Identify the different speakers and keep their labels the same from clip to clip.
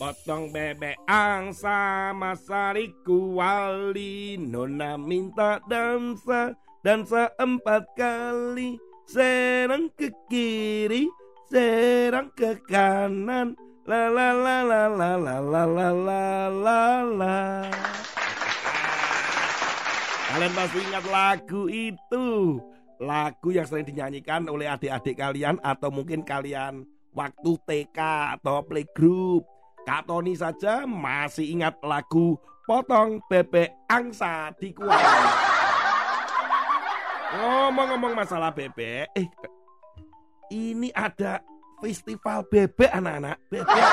Speaker 1: Potong bebek angsa Masariku wali. Nona minta dansa Dansa empat kali. Serang ke kiri Serang ke kanan. La la la la la la la la la la la. Kalian pasti ingat lagu itu. Lagu yang sering dinyanyikan oleh adik-adik kalian Atau mungkin kalian waktu TK atau playgroup Kak Tony saja masih ingat lagu Potong Bebek Angsa di Kuala. Ngomong-ngomong masalah bebek, eh ini ada festival bebek anak-anak. Bebek.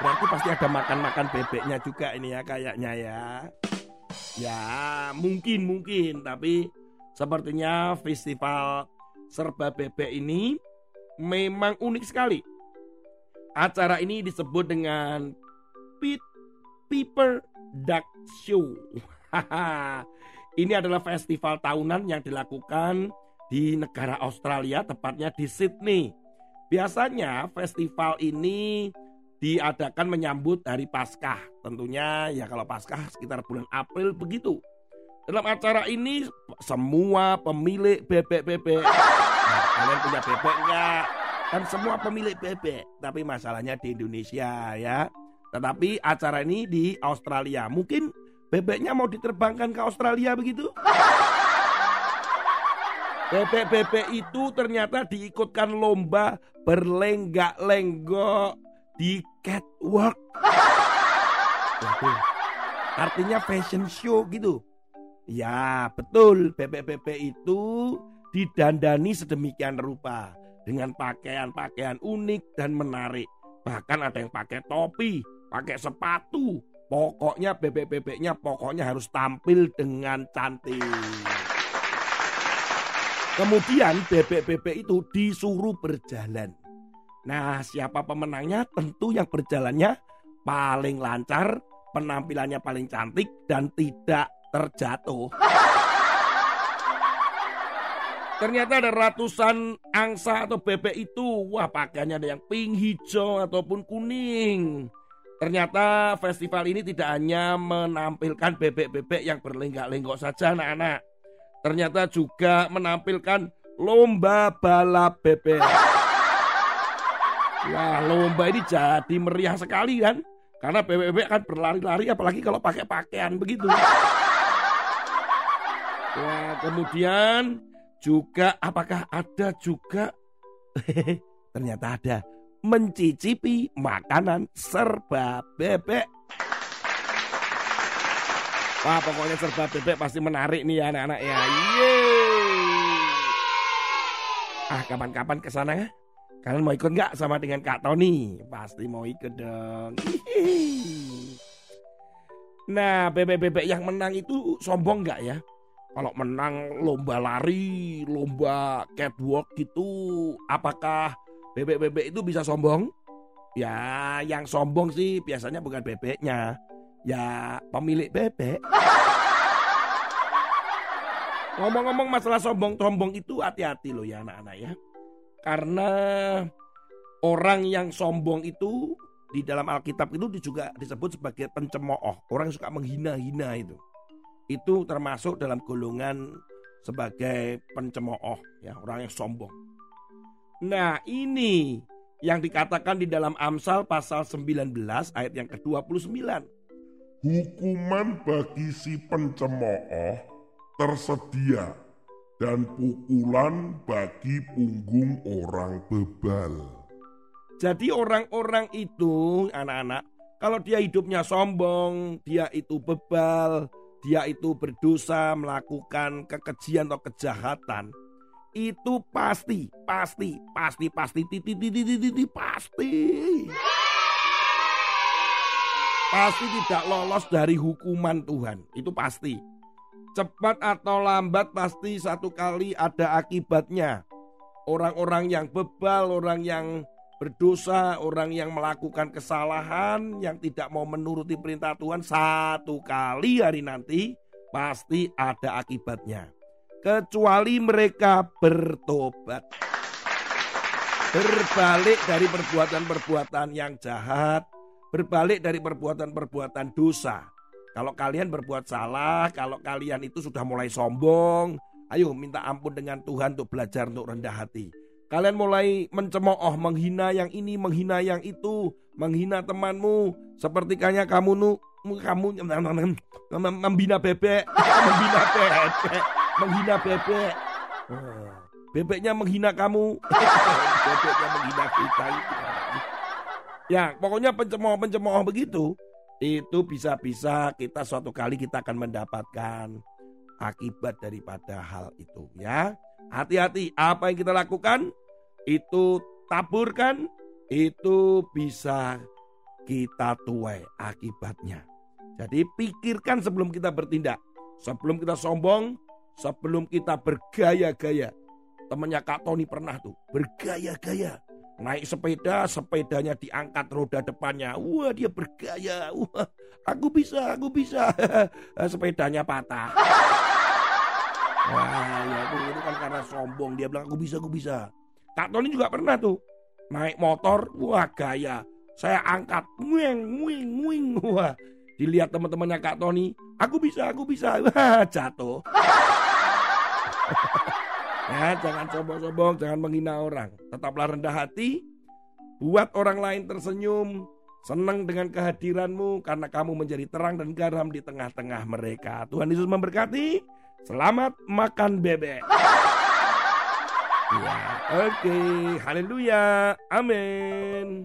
Speaker 1: Berarti pasti ada makan-makan bebeknya juga ini ya kayaknya ya. Ya mungkin mungkin tapi sepertinya festival serba bebek ini memang unik sekali Acara ini disebut dengan Pit Piper Duck Show. ini adalah festival tahunan yang dilakukan di negara Australia, tepatnya di Sydney. Biasanya festival ini diadakan menyambut hari Paskah. Tentunya ya kalau Paskah sekitar bulan April begitu. Dalam acara ini semua pemilik bebek-bebek. Nah, kalian punya bebek nggak? Kan semua pemilik bebek. Tapi masalahnya di Indonesia ya. Tetapi acara ini di Australia. Mungkin bebeknya mau diterbangkan ke Australia begitu? Bebek-bebek itu ternyata diikutkan lomba berlenggak-lenggok di catwalk. Waduh, artinya fashion show gitu. Ya betul. Bebek-bebek itu didandani sedemikian rupa dengan pakaian-pakaian unik dan menarik. Bahkan ada yang pakai topi, pakai sepatu. Pokoknya bebek-bebeknya pokoknya harus tampil dengan cantik. Kemudian bebek-bebek itu disuruh berjalan. Nah, siapa pemenangnya? Tentu yang berjalannya paling lancar, penampilannya paling cantik dan tidak terjatuh. Ternyata ada ratusan angsa atau bebek itu. Wah pakaiannya ada yang pink, hijau ataupun kuning. Ternyata festival ini tidak hanya menampilkan bebek-bebek yang berlenggak-lenggok saja anak-anak. Ternyata juga menampilkan lomba balap bebek. Wah lomba ini jadi meriah sekali kan. Karena bebek-bebek kan berlari-lari apalagi kalau pakai pakaian begitu. Wah kemudian juga apakah ada juga ternyata ada mencicipi makanan serba bebek. Wah pokoknya serba bebek pasti menarik nih ya anak-anak ya. Yeay. Ah kapan-kapan ke sana ya? Kalian mau ikut nggak sama dengan Kak Tony? Pasti mau ikut dong. Nah bebek-bebek yang menang itu sombong nggak ya? Kalau menang lomba lari, lomba catwalk gitu, apakah bebek-bebek itu bisa sombong? Ya, yang sombong sih biasanya bukan bebeknya, ya pemilik bebek. Ngomong-ngomong masalah sombong-sombong itu hati-hati loh ya anak-anak ya. Karena orang yang sombong itu di dalam Alkitab itu juga disebut sebagai pencemooh. Orang yang suka menghina-hina itu itu termasuk dalam golongan sebagai pencemooh ya orang yang sombong. Nah, ini yang dikatakan di dalam Amsal pasal 19 ayat yang ke-29.
Speaker 2: Hukuman bagi si pencemooh tersedia dan pukulan bagi punggung orang bebal.
Speaker 1: Jadi orang-orang itu anak-anak kalau dia hidupnya sombong, dia itu bebal, dia itu berdosa melakukan kekejian atau kejahatan. Itu pasti pasti pasti pasti titi titi titi pasti. Pasti tidak lolos dari hukuman Tuhan. Itu pasti. Cepat atau lambat pasti satu kali ada akibatnya. Orang-orang yang bebal orang yang berdosa, orang yang melakukan kesalahan, yang tidak mau menuruti perintah Tuhan satu kali hari nanti pasti ada akibatnya. Kecuali mereka bertobat. Berbalik dari perbuatan-perbuatan yang jahat, berbalik dari perbuatan-perbuatan dosa. Kalau kalian berbuat salah, kalau kalian itu sudah mulai sombong, ayo minta ampun dengan Tuhan untuk belajar untuk rendah hati. Kalian mulai mencemooh, menghina yang ini, menghina yang itu, menghina temanmu, seperti kayaknya kamu nu kamu membina bebek, membina bebek, menghina bebek. Bebeknya menghina kamu, bebeknya menghina kita. Ya, pokoknya pencemooh-pencemooh begitu itu bisa-bisa kita suatu kali kita akan mendapatkan akibat daripada hal itu ya. Hati-hati apa yang kita lakukan itu taburkan itu bisa kita tuai akibatnya. Jadi pikirkan sebelum kita bertindak. Sebelum kita sombong, sebelum kita bergaya-gaya. Temannya Kak Tony pernah tuh bergaya-gaya Naik sepeda, sepedanya diangkat roda depannya. Wah dia bergaya. Wah aku bisa, aku bisa. Sepedanya patah. Wah ya itu, itu kan karena sombong. Dia bilang aku bisa, aku bisa. Kak Tony juga pernah tuh. Naik motor, wah gaya. Saya angkat, nguing, nguing, nguing. Wah dilihat teman-temannya Kak Tony. Aku bisa, aku bisa. Wah jatuh. Ya, jangan sombong-sombong, jangan menghina orang. Tetaplah rendah hati, buat orang lain tersenyum, senang dengan kehadiranmu karena kamu menjadi terang dan garam di tengah-tengah mereka. Tuhan Yesus memberkati. Selamat makan bebek. Ya, oke. Okay. Haleluya. Amin.